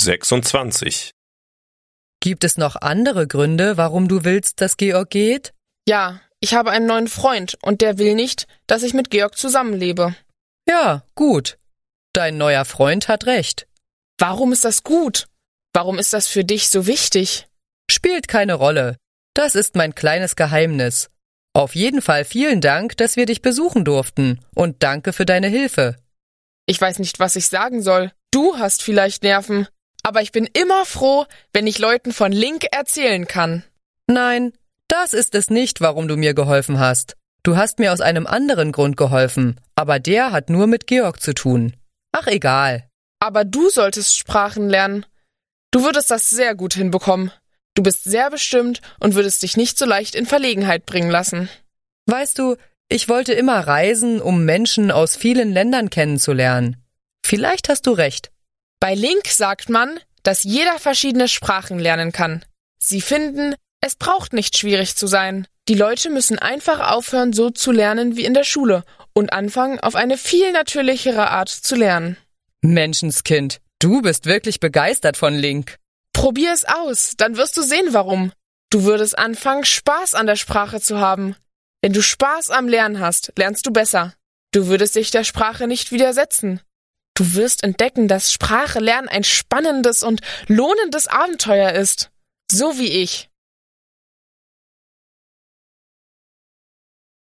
26. Gibt es noch andere Gründe, warum du willst, dass Georg geht? Ja, ich habe einen neuen Freund und der will nicht, dass ich mit Georg zusammenlebe. Ja, gut. Dein neuer Freund hat recht. Warum ist das gut? Warum ist das für dich so wichtig? Spielt keine Rolle. Das ist mein kleines Geheimnis. Auf jeden Fall vielen Dank, dass wir dich besuchen durften und danke für deine Hilfe. Ich weiß nicht, was ich sagen soll. Du hast vielleicht Nerven, aber ich bin immer froh, wenn ich Leuten von Link erzählen kann. Nein, das ist es nicht, warum du mir geholfen hast. Du hast mir aus einem anderen Grund geholfen, aber der hat nur mit Georg zu tun. Ach egal. Aber du solltest Sprachen lernen. Du würdest das sehr gut hinbekommen. Du bist sehr bestimmt und würdest dich nicht so leicht in Verlegenheit bringen lassen. Weißt du, ich wollte immer reisen, um Menschen aus vielen Ländern kennenzulernen. Vielleicht hast du recht. Bei Link sagt man, dass jeder verschiedene Sprachen lernen kann. Sie finden, es braucht nicht schwierig zu sein. Die Leute müssen einfach aufhören, so zu lernen wie in der Schule und anfangen, auf eine viel natürlichere Art zu lernen. Menschenskind, du bist wirklich begeistert von Link. Probier es aus, dann wirst du sehen, warum. Du würdest anfangen, Spaß an der Sprache zu haben. Wenn du Spaß am Lernen hast, lernst du besser. Du würdest dich der Sprache nicht widersetzen. Du wirst entdecken, dass Sprache lernen ein spannendes und lohnendes Abenteuer ist. So wie ich.